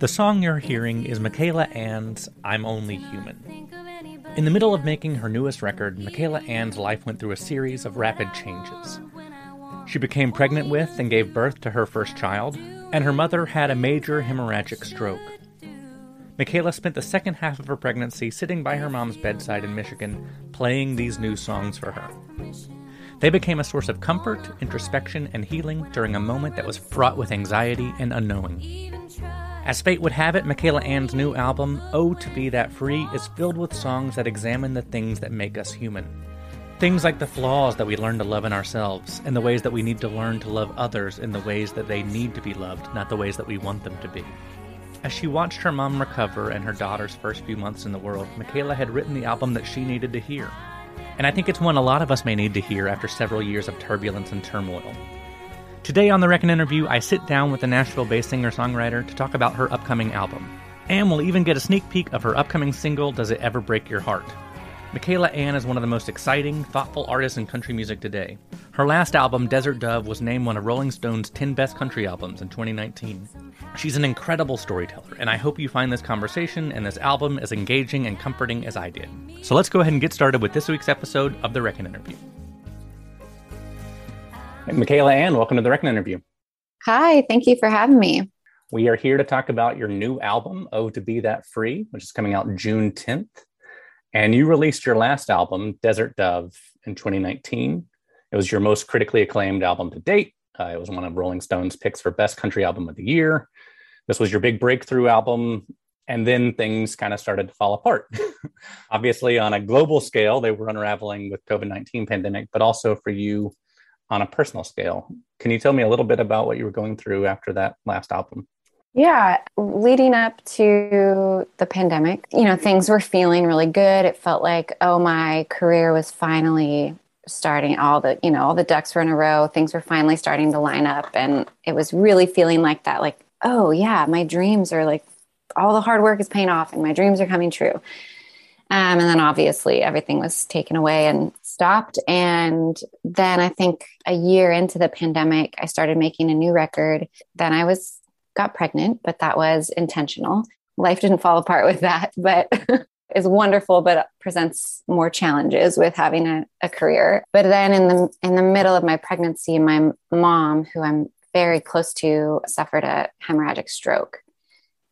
The song you're hearing is Michaela Anne's I'm Only Human. In the middle of making her newest record, Michaela Anne's life went through a series of rapid changes. She became pregnant with and gave birth to her first child, and her mother had a major hemorrhagic stroke. Michaela spent the second half of her pregnancy sitting by her mom's bedside in Michigan, playing these new songs for her. They became a source of comfort, introspection, and healing during a moment that was fraught with anxiety and unknowing. As fate would have it, Michaela Anne's new album, Oh to Be That Free, is filled with songs that examine the things that make us human. Things like the flaws that we learn to love in ourselves, and the ways that we need to learn to love others in the ways that they need to be loved, not the ways that we want them to be. As she watched her mom recover and her daughter's first few months in the world, Michaela had written the album that she needed to hear. And I think it's one a lot of us may need to hear after several years of turbulence and turmoil. Today on the Reckon interview, I sit down with the Nashville based singer songwriter to talk about her upcoming album. And we'll even get a sneak peek of her upcoming single, Does It Ever Break Your Heart? Michaela Anne is one of the most exciting, thoughtful artists in country music today. Her last album, Desert Dove, was named one of Rolling Stone's 10 best country albums in 2019. She's an incredible storyteller, and I hope you find this conversation and this album as engaging and comforting as I did. So let's go ahead and get started with this week's episode of The Reckon Interview. Michaela Anne, welcome to the Reckon interview. Hi, thank you for having me. We are here to talk about your new album, Oh to Be That Free, which is coming out June 10th. And you released your last album, Desert Dove, in 2019. It was your most critically acclaimed album to date. Uh, it was one of Rolling Stone's picks for Best Country Album of the Year. This was your big breakthrough album. And then things kind of started to fall apart. Obviously, on a global scale, they were unraveling with COVID-19 pandemic, but also for you on a personal scale. Can you tell me a little bit about what you were going through after that last album? Yeah, leading up to the pandemic, you know, things were feeling really good. It felt like, oh, my career was finally starting all the, you know, all the ducks were in a row. Things were finally starting to line up. And it was really feeling like that, like, oh, yeah, my dreams are like, all the hard work is paying off and my dreams are coming true. Um, and then obviously everything was taken away and stopped. And then I think a year into the pandemic, I started making a new record. Then I was got pregnant, but that was intentional. Life didn't fall apart with that, but is wonderful, but presents more challenges with having a, a career. But then in the in the middle of my pregnancy, my mom, who I'm very close to, suffered a hemorrhagic stroke.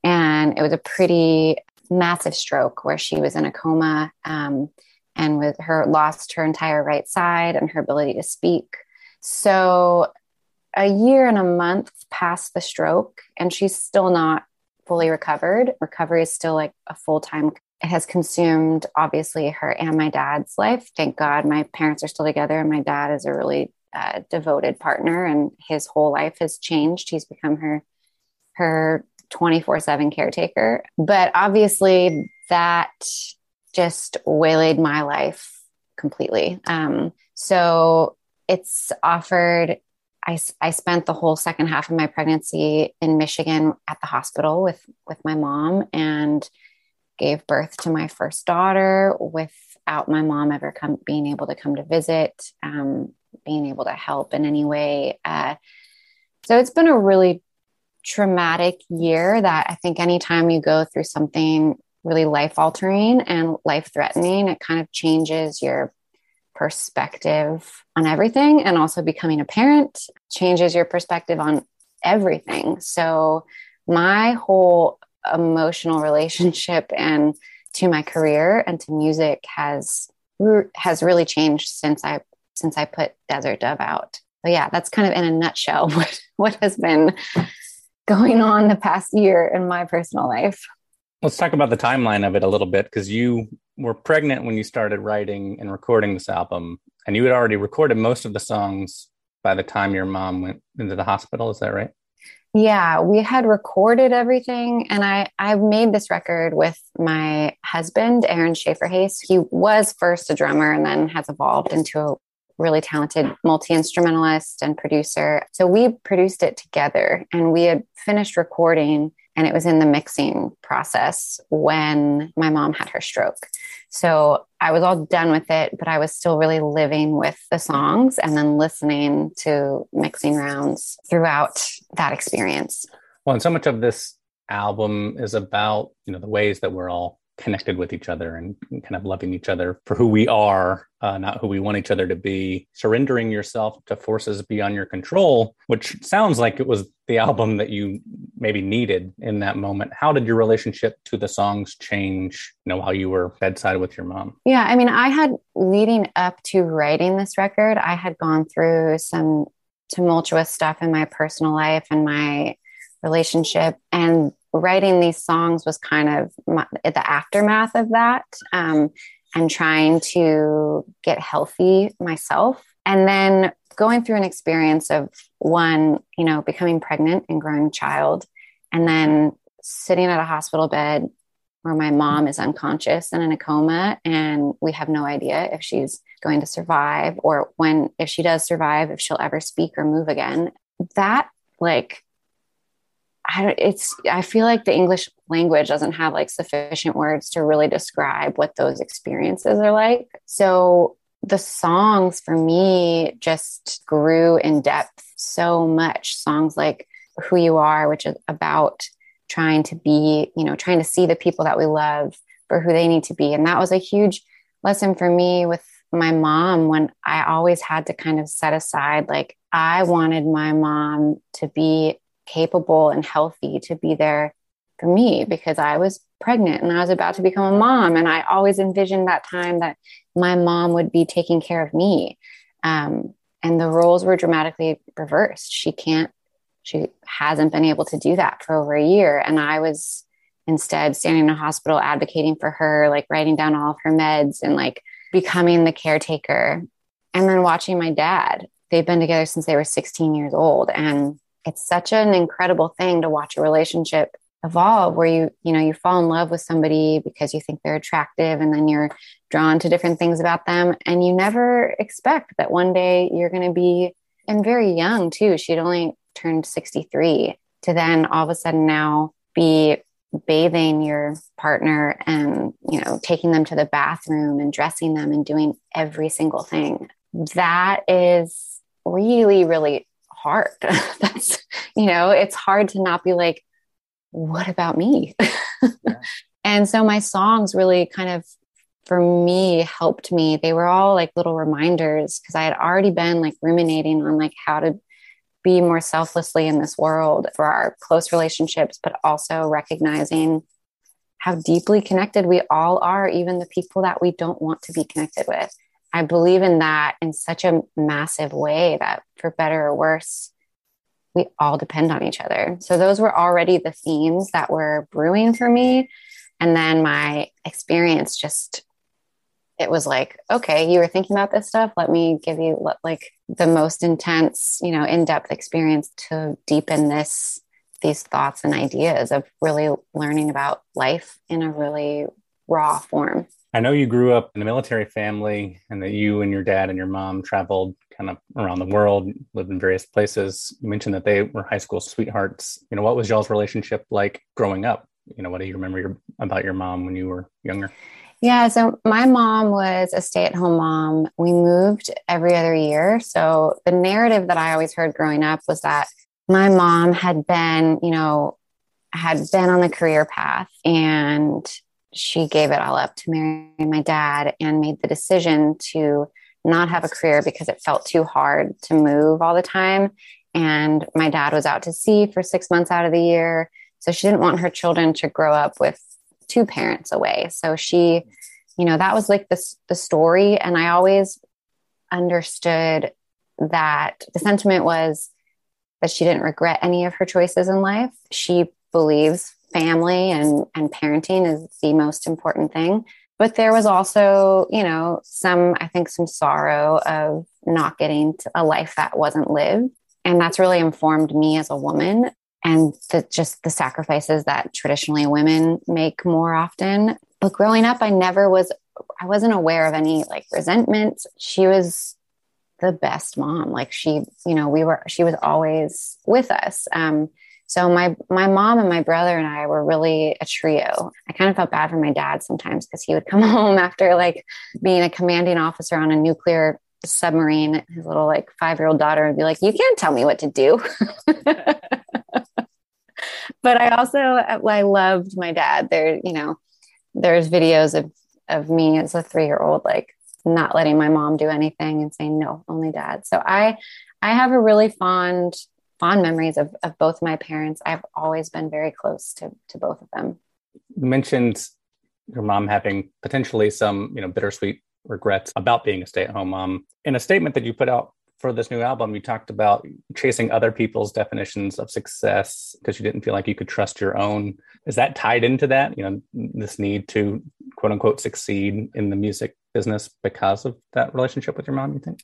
And it was a pretty massive stroke where she was in a coma. Um, and with her lost her entire right side and her ability to speak. So a year and a month past the stroke, and she's still not fully recovered. Recovery is still like a full time. It has consumed obviously her and my dad's life. Thank God my parents are still together, and my dad is a really uh, devoted partner, and his whole life has changed. He's become her her 24 7 caretaker. But obviously, that just waylaid my life completely. Um, so it's offered. I, I spent the whole second half of my pregnancy in Michigan at the hospital with with my mom and gave birth to my first daughter without my mom ever come being able to come to visit, um, being able to help in any way. Uh, so it's been a really traumatic year that I think anytime you go through something really life altering and life threatening. It kind of changes your perspective on everything and also becoming a parent changes your perspective on everything. So my whole emotional relationship and to my career and to music has has really changed since I since I put Desert Dove out. So yeah, that's kind of in a nutshell what what has been going on the past year in my personal life. Let's talk about the timeline of it a little bit because you were pregnant when you started writing and recording this album, and you had already recorded most of the songs by the time your mom went into the hospital. Is that right? Yeah, we had recorded everything, and I I made this record with my husband, Aaron Shafer-Haiss. He was first a drummer and then has evolved into a really talented multi instrumentalist and producer. So we produced it together, and we had finished recording and it was in the mixing process when my mom had her stroke. So I was all done with it, but I was still really living with the songs and then listening to mixing rounds throughout that experience. Well, and so much of this album is about, you know, the ways that we're all connected with each other and kind of loving each other for who we are, uh, not who we want each other to be, surrendering yourself to forces beyond your control, which sounds like it was the album that you maybe needed in that moment. How did your relationship to the songs change, you know, while you were bedside with your mom? Yeah, I mean, I had leading up to writing this record, I had gone through some tumultuous stuff in my personal life and my relationship and writing these songs was kind of my, the aftermath of that um, and trying to get healthy myself. And then going through an experience of one, you know, becoming pregnant and growing a child, and then sitting at a hospital bed where my mom is unconscious and in a coma, and we have no idea if she's going to survive or when, if she does survive, if she'll ever speak or move again. That, like, I don't, it's, I feel like the English language doesn't have like sufficient words to really describe what those experiences are like. So the songs for me just grew in depth so much. Songs like Who You Are, which is about trying to be, you know, trying to see the people that we love for who they need to be. And that was a huge lesson for me with my mom when I always had to kind of set aside, like, I wanted my mom to be capable and healthy to be there for me because I was pregnant and I was about to become a mom. And I always envisioned that time that my mom would be taking care of me. Um, and the roles were dramatically reversed. She can't, she hasn't been able to do that for over a year. And I was instead standing in a hospital advocating for her, like writing down all of her meds and like becoming the caretaker. And then watching my dad. They've been together since they were 16 years old. And it's such an incredible thing to watch a relationship evolve where you you know you fall in love with somebody because you think they're attractive and then you're drawn to different things about them. And you never expect that one day you're going to be and very young too she'd only turned 63 to then all of a sudden now be bathing your partner and you know taking them to the bathroom and dressing them and doing every single thing. That is really really hard. That's, you know, it's hard to not be like, what about me? yeah. And so my songs really kind of, for me, helped me. They were all like little reminders because I had already been like ruminating on like how to be more selflessly in this world for our close relationships, but also recognizing how deeply connected we all are, even the people that we don't want to be connected with. I believe in that in such a massive way that for better or worse, we all depend on each other. So those were already the themes that were brewing for me. And then my experience just, it was like, okay, you were thinking about this stuff. Let me give you like the most intense, you know, in depth experience to deepen this, these thoughts and ideas of really learning about life in a really raw form. I know you grew up in a military family and that you and your dad and your mom traveled kind of around the world, lived in various places. You mentioned that they were high school sweethearts. You know, what was y'all's relationship like growing up? You know, what do you remember your, about your mom when you were younger? Yeah, so my mom was a stay at home mom. We moved every other year. So the narrative that I always heard growing up was that my mom had been, you know, had been on the career path and she gave it all up to marry my dad and made the decision to not have a career because it felt too hard to move all the time And my dad was out to sea for six months out of the year. So she didn't want her children to grow up with two parents away. So she, you know, that was like the, the story. And I always understood that the sentiment was that she didn't regret any of her choices in life. She believes family and, and parenting is the most important thing. But there was also, you know, some, I think, some sorrow of not getting a life that wasn't lived. And that's really informed me as a woman and the, just the sacrifices that traditionally women make more often. But growing up, I never was, I wasn't aware of any like resentment. She was the best mom. Like she, you know, we were, she was always with us. Um, so my my mom and my brother and I were really a trio. I kind of felt bad for my dad sometimes because he would come home after like being a commanding officer on a nuclear submarine. His little like five year old daughter would be like, "You can't tell me what to do." but I also uh, I loved my dad. There, you know, there's videos of of me as a three year old like not letting my mom do anything and saying no, only dad. So I I have a really fond fond memories of, of both my parents. I've always been very close to to both of them. You mentioned your mom having potentially some, you know, bittersweet regrets about being a stay-at-home mom. In a statement that you put out for this new album, you talked about chasing other people's definitions of success because you didn't feel like you could trust your own. Is that tied into that? You know, this need to quote unquote succeed in the music business because of that relationship with your mom, you think?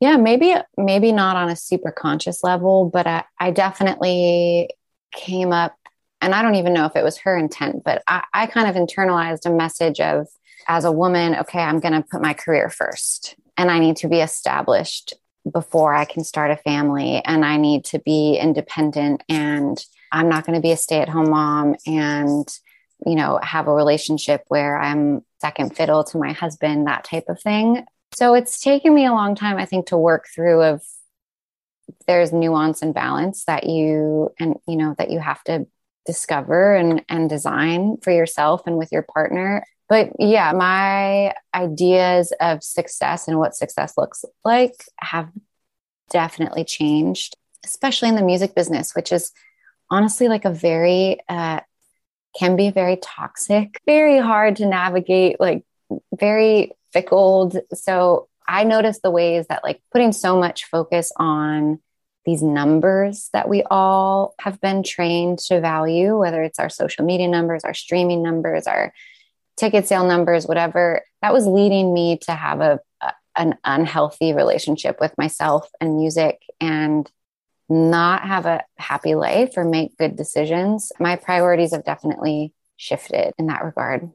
Yeah, maybe maybe not on a super conscious level, but I, I definitely came up and I don't even know if it was her intent, but I, I kind of internalized a message of as a woman, okay, I'm gonna put my career first and I need to be established before I can start a family and I need to be independent and I'm not going to be a stay-at-home mom and you know have a relationship where I'm second fiddle to my husband that type of thing so it's taken me a long time, I think, to work through of there's nuance and balance that you and you know that you have to discover and and design for yourself and with your partner. But yeah, my ideas of success and what success looks like have definitely changed, especially in the music business, which is honestly like a very uh, can be very toxic, very hard to navigate, like very fickled. So I noticed the ways that like putting so much focus on these numbers that we all have been trained to value, whether it's our social media numbers, our streaming numbers, our ticket sale numbers, whatever, that was leading me to have a, a an unhealthy relationship with myself and music and not have a happy life or make good decisions. My priorities have definitely shifted in that regard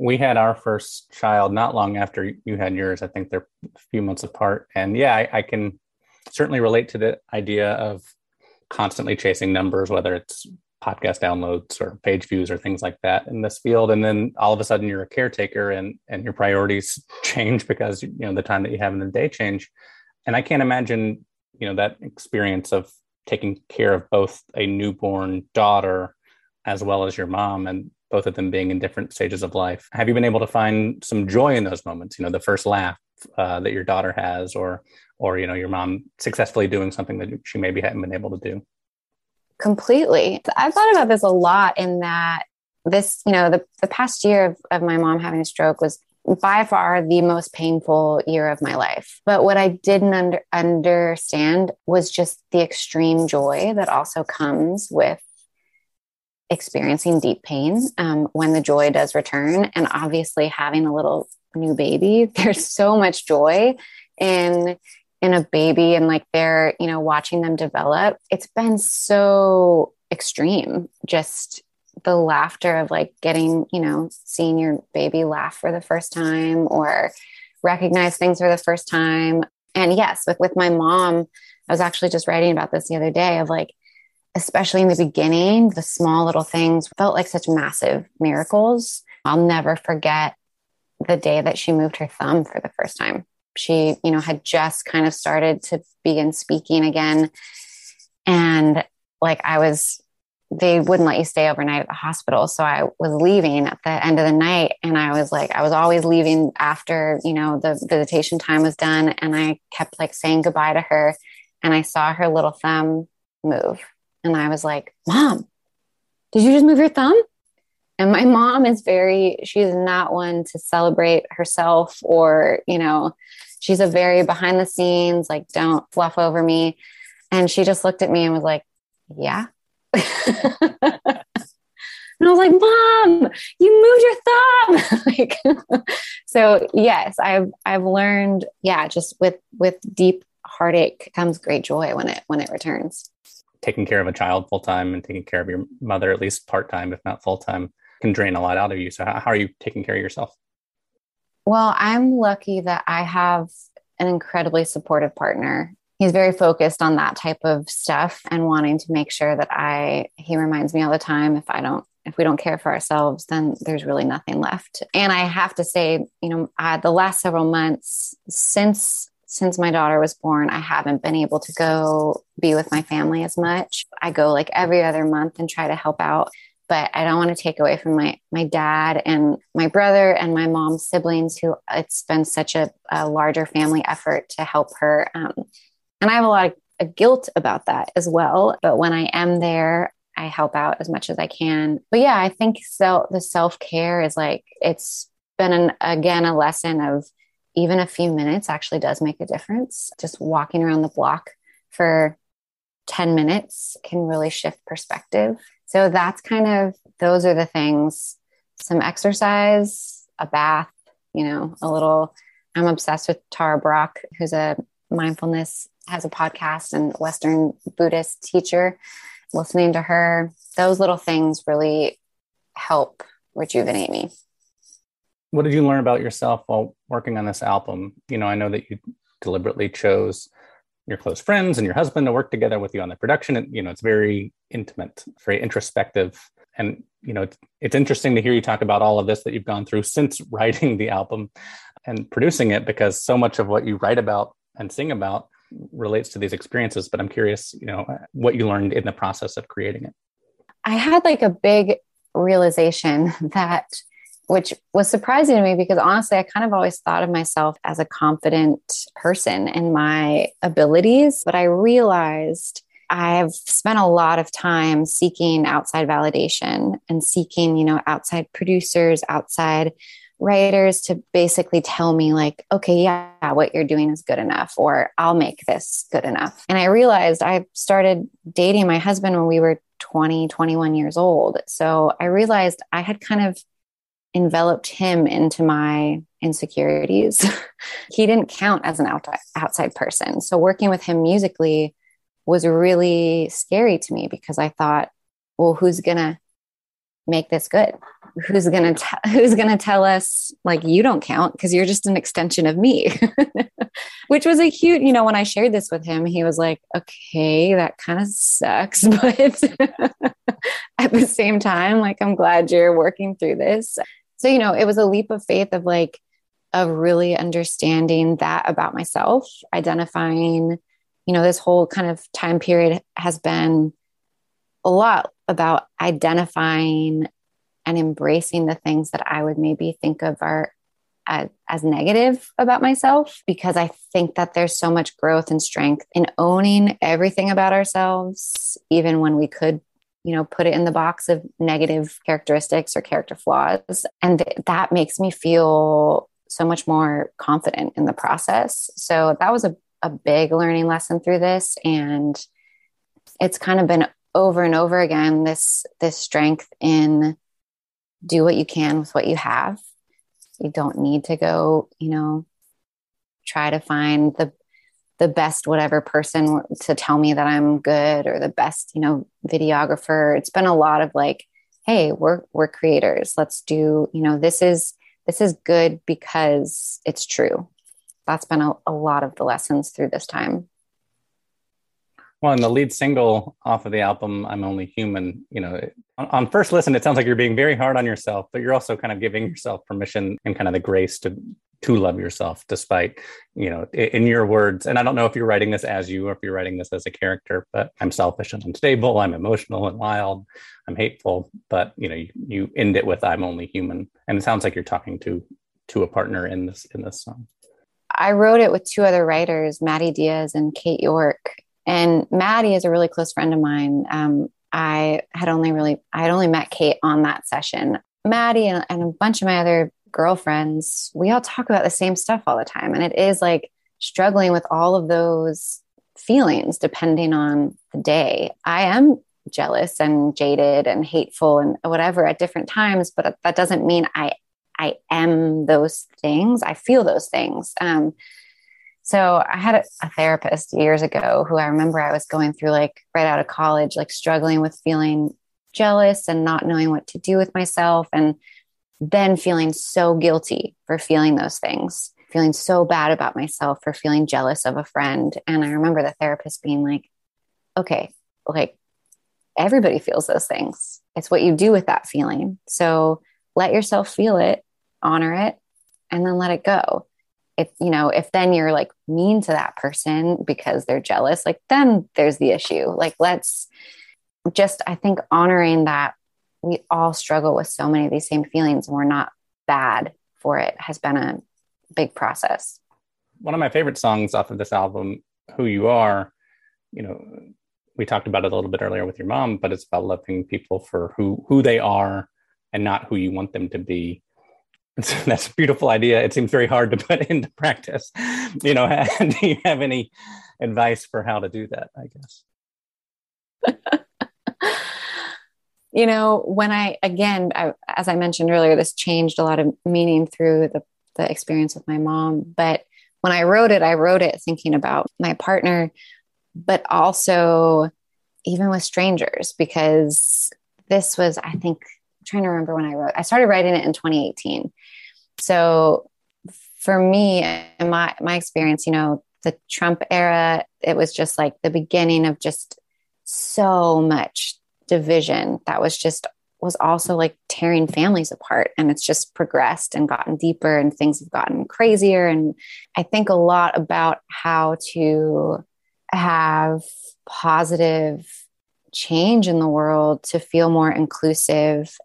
we had our first child not long after you had yours. I think they're a few months apart. And yeah, I, I, can certainly relate to the idea of constantly chasing numbers, whether it's podcast downloads or page views or things like that in this field. And then all of a sudden you're a caretaker and, and your priorities change because, you know, the time that you have in the day change. And I can't imagine, you know, that experience of taking care of both a newborn daughter as well as your mom and both of them being in different stages of life. Have you been able to find some joy in those moments? You know, the first laugh uh, that your daughter has, or or you know, your mom successfully doing something that she maybe hadn't been able to do. Completely. I've thought about this a lot. In that this, you know, the the past year of, of my mom having a stroke was by far the most painful year of my life. But what I didn't under, understand was just the extreme joy that also comes with experiencing deep pain um, when the joy does return. And obviously, having a little new baby, there's so much joy in in a baby and like they're you know watching them develop it's been so extreme just the laughter of like getting you know seeing your baby laugh for the first time or recognize things for the first time and yes with with my mom i was actually just writing about this the other day of like especially in the beginning, the small little things felt like such massive miracles. I'll never forget the day that she moved her thumb for the first time. She, you know, had just kind of started to begin speaking again. And like I was, they wouldn't let you stay overnight at the hospital. So I was leaving at the end of the night. And I was like, I was always leaving after, you know, the visitation time was done. And I kept like saying goodbye to her and I saw her little thumb move. And I was like, Mom, did you just move your thumb? And my mom is very, she's not one to celebrate herself or, you know, she's a very behind the scenes, like, don't fluff over me. And she just looked at me and was like, Yeah. And I was like, Mom, you moved your thumb. like, so yes, I've I've learned, yeah, just with with deep heartache comes great joy when it when it returns. Taking care of a child full time and taking care of your mother at least part time, if not full time, can drain a lot out of you. So how, are you taking care of yourself? Well, I'm lucky that I have an incredibly supportive partner he's very focused on that type of stuff and wanting to make sure that I he reminds me all the time if I don't if we don't care for ourselves, then there's really nothing left. And I have to say, you know, the last several months since since my daughter was born, I haven't been able to go be with my family as much. I go like every other month and try to help out, but I don't want to take away from my my dad and my brother and my mom's siblings. Who it's been such a, a larger family effort to help her, um, and I have a lot of, of guilt about that as well. But when I am there, I help out as much as I can. But yeah, I think so the self-care is like it's been an again a lesson of even a few minutes actually does make a difference. Just walking around the block for 10 minutes can really shift perspective. So that's kind of those are the things some exercise, a bath, you know, a little I'm obsessed with Tara Brach, who's a mindfulness has a podcast and Western Buddhist teacher listening to her, those little things really help rejuvenate me. What did you learn about yourself while working on this album? You know, I know that you deliberately chose your close friends and your husband to work together with you on the production. And, you know, it's very intimate, very introspective. And, you know, it's, it's interesting to hear you talk about all of this that you've gone through since writing the album and producing it, because so much of what you write about and sing about relates to these experiences but i'm curious you know what you learned in the process of creating it i had like a big realization that which was surprising to me because honestly i kind of always thought of myself as a confident person in my abilities but i realized I've spent a lot of time seeking outside validation and seeking, you know, outside producers, outside writers to basically tell me like okay yeah what you're doing is good enough or i'll make this good enough. And i realized i started dating my husband when we were 20 21 years old. So i realized i had kind of enveloped him into my insecurities. He didn't count as an outside person. So working with him musically was really scary to me because i thought well who's gonna make this good. Who's going to who's going to tell us like you don't count because you're just an extension of me. Which was a cute you know when i shared this with him he was like okay that kind of sucks but at the same time like i'm glad you're working through this. So you know it was a leap of faith of like of really understanding that about myself identifying you know this whole kind of time period has been a lot about identifying and embracing the things that I would maybe think of are as, as, negative about myself because I think that there's so much growth and strength in owning everything about ourselves, even when we could, you know, put it in the box of negative characteristics or character flaws. And th- that makes me feel so much more confident in the process. So that was a, a big learning lesson through this. And it's kind of been over and over again this this strength in do what you can with what you have. You don't need to go you know try to find the the best whatever person to tell me that i'm good or the best you know videographer. It's been a lot of like hey we're we're creators. Let's do you know this is this is good because it's true. That's been a, a lot of the lessons through this time well, and the lead single off of the album, I'm Only Human, you know, on, on, first listen, it sounds like you're being very hard on yourself, but you're also kind of giving yourself permission and kind of the grace to to love yourself despite, you know, in your words. And I don't know if you're writing this as you or if you're writing this as a character, but I'm selfish and unstable, I'm emotional and wild, I'm hateful, but you know, you, you end it with I'm only human. And it sounds like you're talking to to a partner in this in this song. I wrote it with two other writers, Madi Diaz and Kate York And Madi is a really close friend of mine. Um, I had only really, I had only met Kate on that session. Madi and, and a bunch of my other girlfriends, we all talk about the same stuff all the time. And it is like struggling with all of those feelings depending on the day. I am jealous and jaded and hateful and whatever at different times, but that doesn't mean I I am those things. I feel those things. Um, so I had a, a therapist years ago who I remember I was going through like right out of college, like struggling with feeling jealous and not knowing what to do with myself and then feeling so guilty for feeling those things, feeling so bad about myself for feeling jealous of a friend. And I remember the therapist being like, okay, like everybody feels those things. It's what you do with that feeling. So let yourself feel it, honor it, and then let it go. If, you know, if then you're like mean to that person because they're jealous, like then there's the issue. Like, let's just, I think, honoring that we all struggle with so many of these same feelings and we're not bad for it has been a big process. One of my favorite songs off of this album, Who You Are, you know, we talked about it a little bit earlier with your mom, but it's about loving people for who who they are and not who you want them to be. That's a beautiful idea. It seems very hard to put into practice. You know, do you have any advice for how to do that? I guess. you know, when I again, I, as I mentioned earlier, this changed a lot of meaning through the the experience with my mom. But when I wrote it, I wrote it thinking about my partner, but also even with strangers because this was, I think, trying to remember when I wrote. I started writing it in 2018. So for me and my my experience, you know, the Trump era, it was just like the beginning of just so much division that was just was also like tearing families apart and it's just progressed and gotten deeper and things have gotten crazier and i think a lot about how to have positive change in the world to feel more inclusive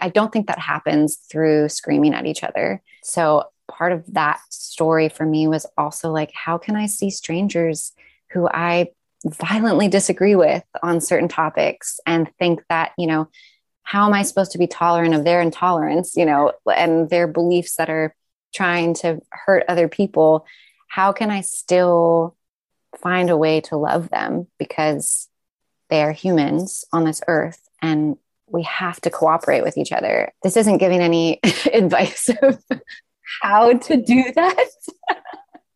i don't think that happens through screaming at each other so part of that story for me was also like how can i see strangers who i violently disagree with on certain topics and think that you know how am I supposed to be tolerant of their intolerance, you know, and their beliefs that are trying to hurt other people? How can I still find a way to love them because they are humans on this earth and we have to cooperate with each other. This isn't giving any advice of how to do that.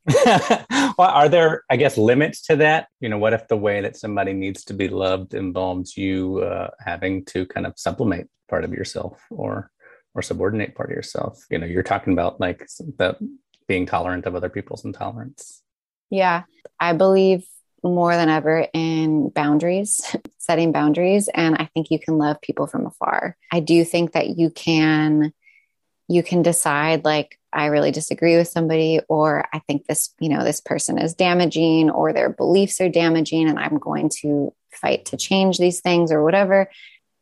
well, are there, I guess, limits to that? You know, what if the way that somebody needs to be loved involves you uh, having to kind of supplement part of yourself or or subordinate part of yourself? You know, you're talking about like the being tolerant of other people's intolerance. Yeah, I believe more than ever in boundaries, setting boundaries, and I think you can love people from afar. I do think that you can you can decide like I really disagree with somebody, or I think this, you know, this person is damaging, or their beliefs are damaging, and I'm going to fight to change these things or whatever.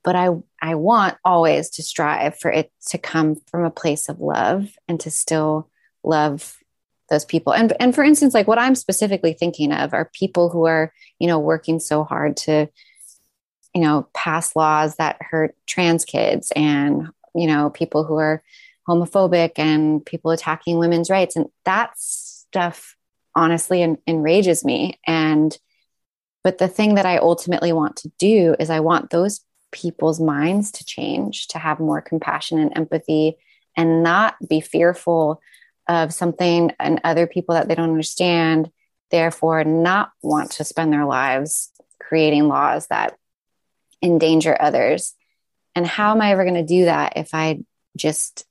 But I, I want always to strive for it to come from a place of love and to still love those people. And, and for instance, like what I'm specifically thinking of are people who are, you know, working so hard to, you know, pass laws that hurt trans kids and, you know, people who are homophobic and people attacking women's rights. And that stuff honestly en- enrages me. And, but the thing that I ultimately want to do is I want those people's minds to change, to have more compassion and empathy and not be fearful of something and other people that they don't understand, therefore, not want to spend their lives creating laws that endanger others. And how am I ever going to do that if I just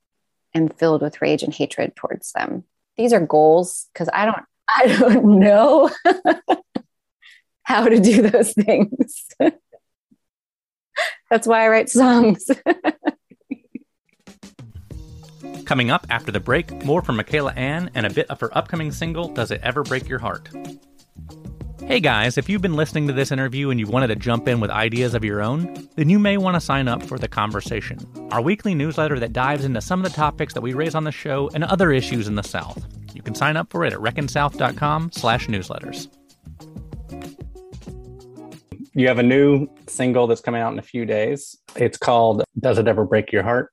am filled with rage and hatred towards them. These are goals because I don't I don't know how to do those things. That's why I write songs. Coming up after the break, more from Michaela Anne and a bit of her upcoming single, Does It Ever Break Your Heart? Hey guys, if you've been listening to this interview and you wanted to jump in with ideas of your own, then you may want to sign up for The Conversation, our weekly newsletter that dives into some of the topics that we raise on the show and other issues in the South. You can sign up for it at reckonsouth.com slash newsletters. You have a new single that's coming out in a few days. It's called Does It Ever Break Your Heart?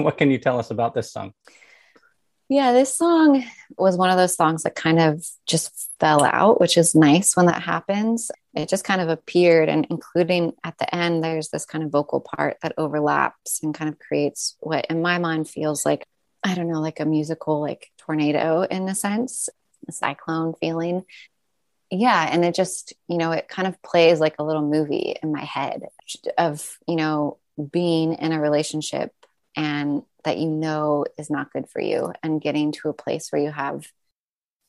what can you tell us about this song? Yeah, this song was one of those songs that kind of just fell out, which is nice when that happens. It just kind of appeared, and including at the end, there's this kind of vocal part that overlaps and kind of creates what, in my mind, feels like I don't know, like a musical, like tornado in a sense, a cyclone feeling. Yeah. And it just, you know, it kind of plays like a little movie in my head of, you know, being in a relationship and that you know is not good for you and getting to a place where you have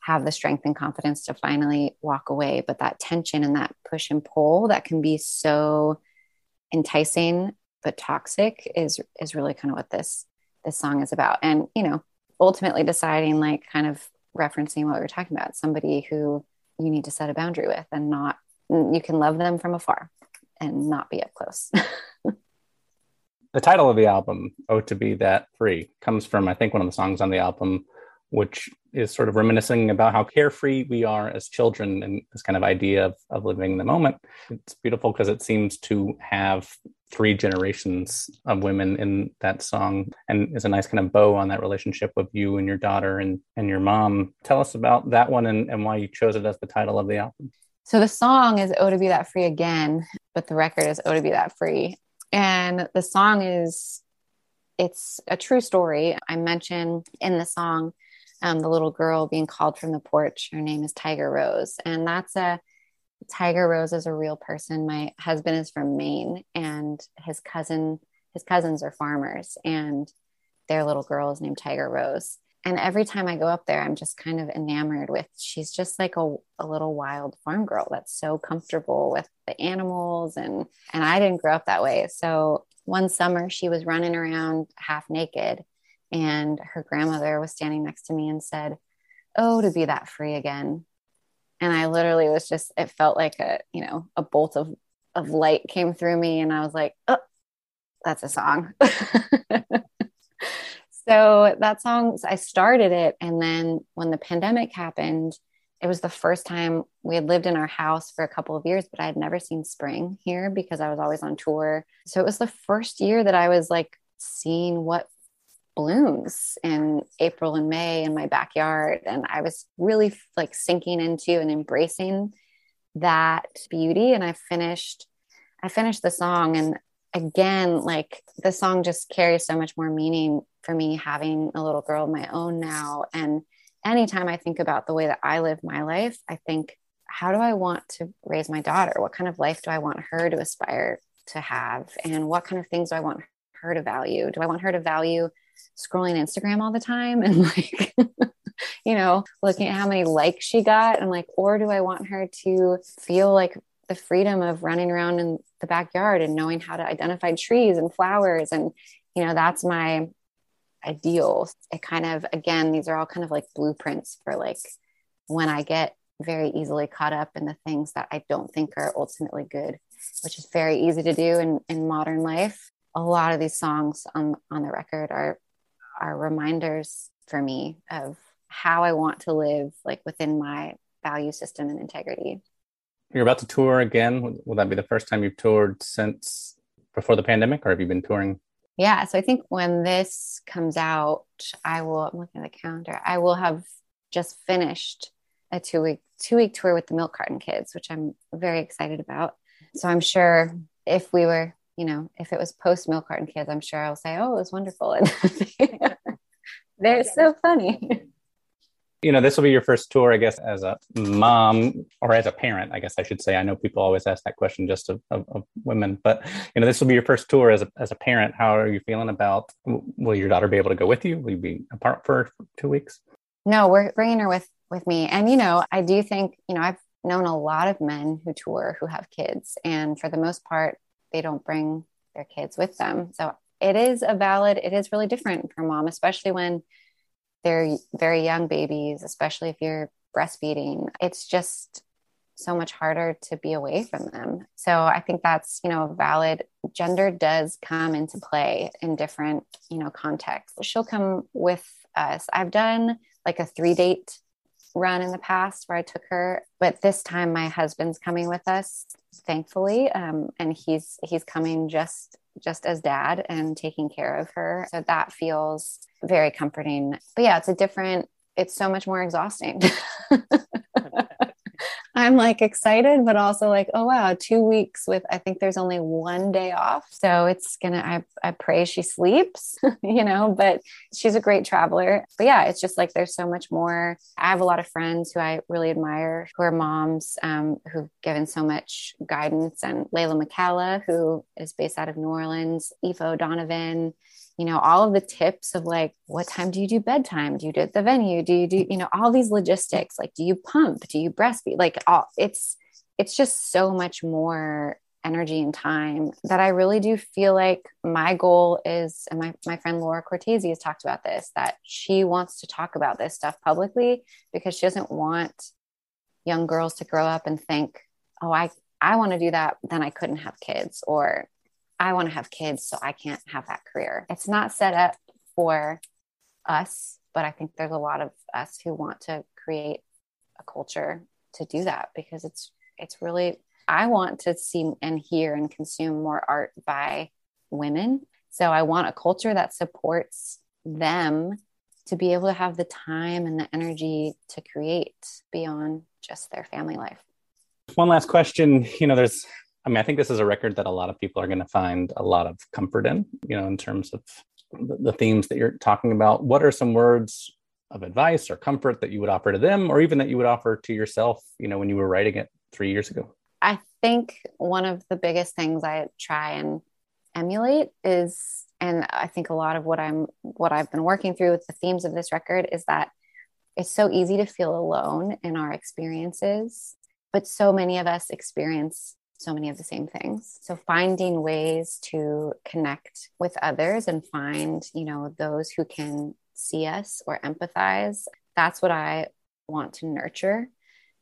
have the strength and confidence to finally walk away. But that tension and that push and pull that can be so enticing but toxic is is really kind of what this this song is about. And you know ultimately deciding like kind of referencing what we were talking about somebody who you need to set a boundary with and not you can love them from afar and not be up close the title of the album, "Oh to Be That Free," comes from I think one of the songs on the album, which is sort of reminiscing about how carefree we are as children and this kind of idea of, of living the moment. It's beautiful because it seems to have three generations of women in that song and is a nice kind of bow on that relationship of you and your daughter and, and your mom. Tell us about that one and, and why you chose it as the title of the album. So the song is Oh to Be That Free Again, but the record is Oh to Be That Free and the song is it's a true story. I mention in the song um, the little girl being called from the porch. Her name is tiger rose. And that's a tiger rose is a real person. My husband is from maine and his cousin his cousins are farmers and their little girl is named tiger rose and every time I go up there, I'm just kind of enamored with she's just like a, a little wild farm girl that's so comfortable with the animals and and I didn't grow up that way. So one summer she was running around half naked and her grandmother was standing next to me and said, Oh, to be that free again. And I literally was just, it felt like a, you know, a bolt of, of light came through me. And I was like, oh, that's a song. So that song, I started it. And then when the pandemic happened, it was the first time we had lived in our house for a couple of years, but I had never seen spring here because I was always on tour. So it was the first year that I was like seeing what blooms in April and May in my backyard. And I was really like sinking into and embracing that beauty. And I finished, I finished the song and again, like the song just carries so much more meaning for me having a little girl of my own now. And anytime I think about the way that I live my life, I think, how do I want to raise my daughter? What kind of life do I want her to aspire to have? And what kind of things do I want her to value? Do I want her to value scrolling Instagram all the time and like, you know, looking at how many likes she got? And like, or do I want her to feel like the freedom of running around in the backyard and knowing how to identify trees and flowers? And, you know, that's my ideal. It kind of, again, these are all kind of like blueprints for like when I get very easily caught up in the things that I don't think are ultimately good, which is very easy to do in, in modern life. A lot of these songs on, on the record are, are reminders for me of how I want to live like within my value system and integrity. You're about to tour again. Will that be the first time you've toured since before the pandemic, or have you been touring yeah so i think when this comes out i will i'm looking at the calendar i will have just finished a two week two week tour with the milk carton kids which i'm very excited about. So i'm sure if we were you know if it was post milk carton kids i'm sure i'll say oh it was wonderful. And oh, they're so funny You know, this will be your first tour, I guess, as a mom or as a parent, I guess I should say. I know people always ask that question just of, of, of women, but, you know, this will be your first tour as a, as a parent. How are you feeling about, will your daughter be able to go with you? Will you be apart for two weeks? No, we're bringing her with, with me. And, you know, I do think, you know, I've known a lot of men who tour who have kids. And for the most part, they don't bring their kids with them. So it is a valid, it is really different for mom, especially when they're very young babies, especially if you're breastfeeding. It's just so much harder to be away from them. So I think that's, you know, valid. Gender does come into play in different, you know, contexts. She'll come with us. I've done like a three date run in the past where I took her, but this time my husband's coming with us, thankfully, um, and he's he's coming just just as dad and taking care of her. So that feels very comforting. But yeah, it's a different. It's so much more exhausting. I'm like excited, but also like, oh wow, two weeks with I think there's only one day off. So it's gonna I I pray she sleeps, you know, but she's a great traveler. But yeah, it's just like there's so much more. I have a lot of friends who I really admire who are moms um, who've given so much guidance and Leyla McCalla, who is based out of New Orleans, Aoife O'Donovan, you know all of the tips of like what time do you do bedtime? Do you do at the venue? Do you do you know all these logistics like do you pump? Do you breastfeed? Like all it's it's just so much more energy and time that I really do feel like my goal is, and my, my friend Laura Cortese has talked about this, that she wants to talk about this stuff publicly because she doesn't want young girls to grow up and think, oh, I, I want to do that, then I couldn't have kids, or I want to have kids, so I can't have that career. It's not set up for us, but I think there's a lot of us who want to create a culture to do that because it's it's really I want to see and hear and consume more art by women. So I want a culture that supports them to be able to have the time and the energy to create beyond just their family life. One last question, you know, there's I mean, I think this is a record that a lot of people are going to find a lot of comfort in, you know, in terms of the themes that you're talking about. What are some words of advice or comfort that you would offer to them, or even that you would offer to yourself, you know, when you were writing it three years ago? I think one of the biggest things I try and emulate is, and I think a lot of what I'm, what I've been working through with the themes of this record is that it's so easy to feel alone in our experiences, but so many of us experience so many of the same things. So finding ways to connect with others and find, you know, those who can see us or empathize. That's what I want to nurture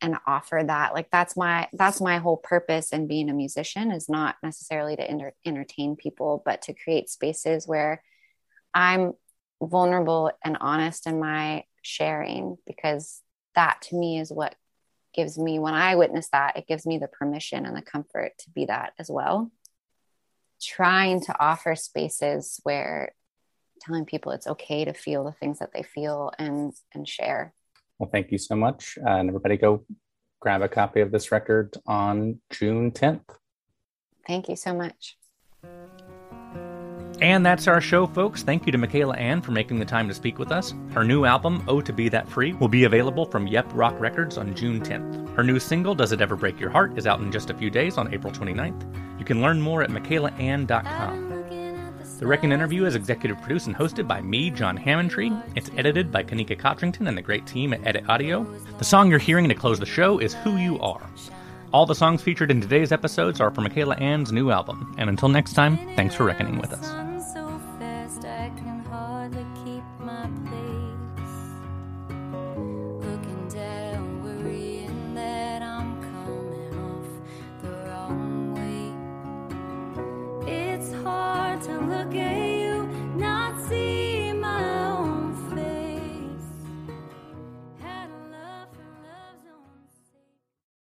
and offer that like that's my that's my whole purpose in being a musician is not necessarily to inter- entertain people but to create spaces where i'm vulnerable and honest in my sharing because that to me is what gives me when i witness that it gives me the permission and the comfort to be that as well. Trying to offer spaces where telling people it's okay to feel the things that they feel and and share. Well thank you so much. Uh, and everybody go grab a copy of this record on june 10th thank you so much and that's our show, folks. Thank you to Michaela Anne for making the time to speak with us. Her new album, Oh To Be That Free, will be available from Yep Rock Records on June 10th. Her new single, Does It Ever Break Your Heart, is out in just a few days on April 29th. You can learn more at michaelaanne.com. The Reckon interview is executive produced and hosted by me, John Hammontree. It's edited by Kanika Cotrington and the great team at Edit Audio. The song you're hearing to close the show is Who You Are. All the songs featured in today's episodes are from Michaela Anne's new album. And until next time, thanks for reckoning with us. again.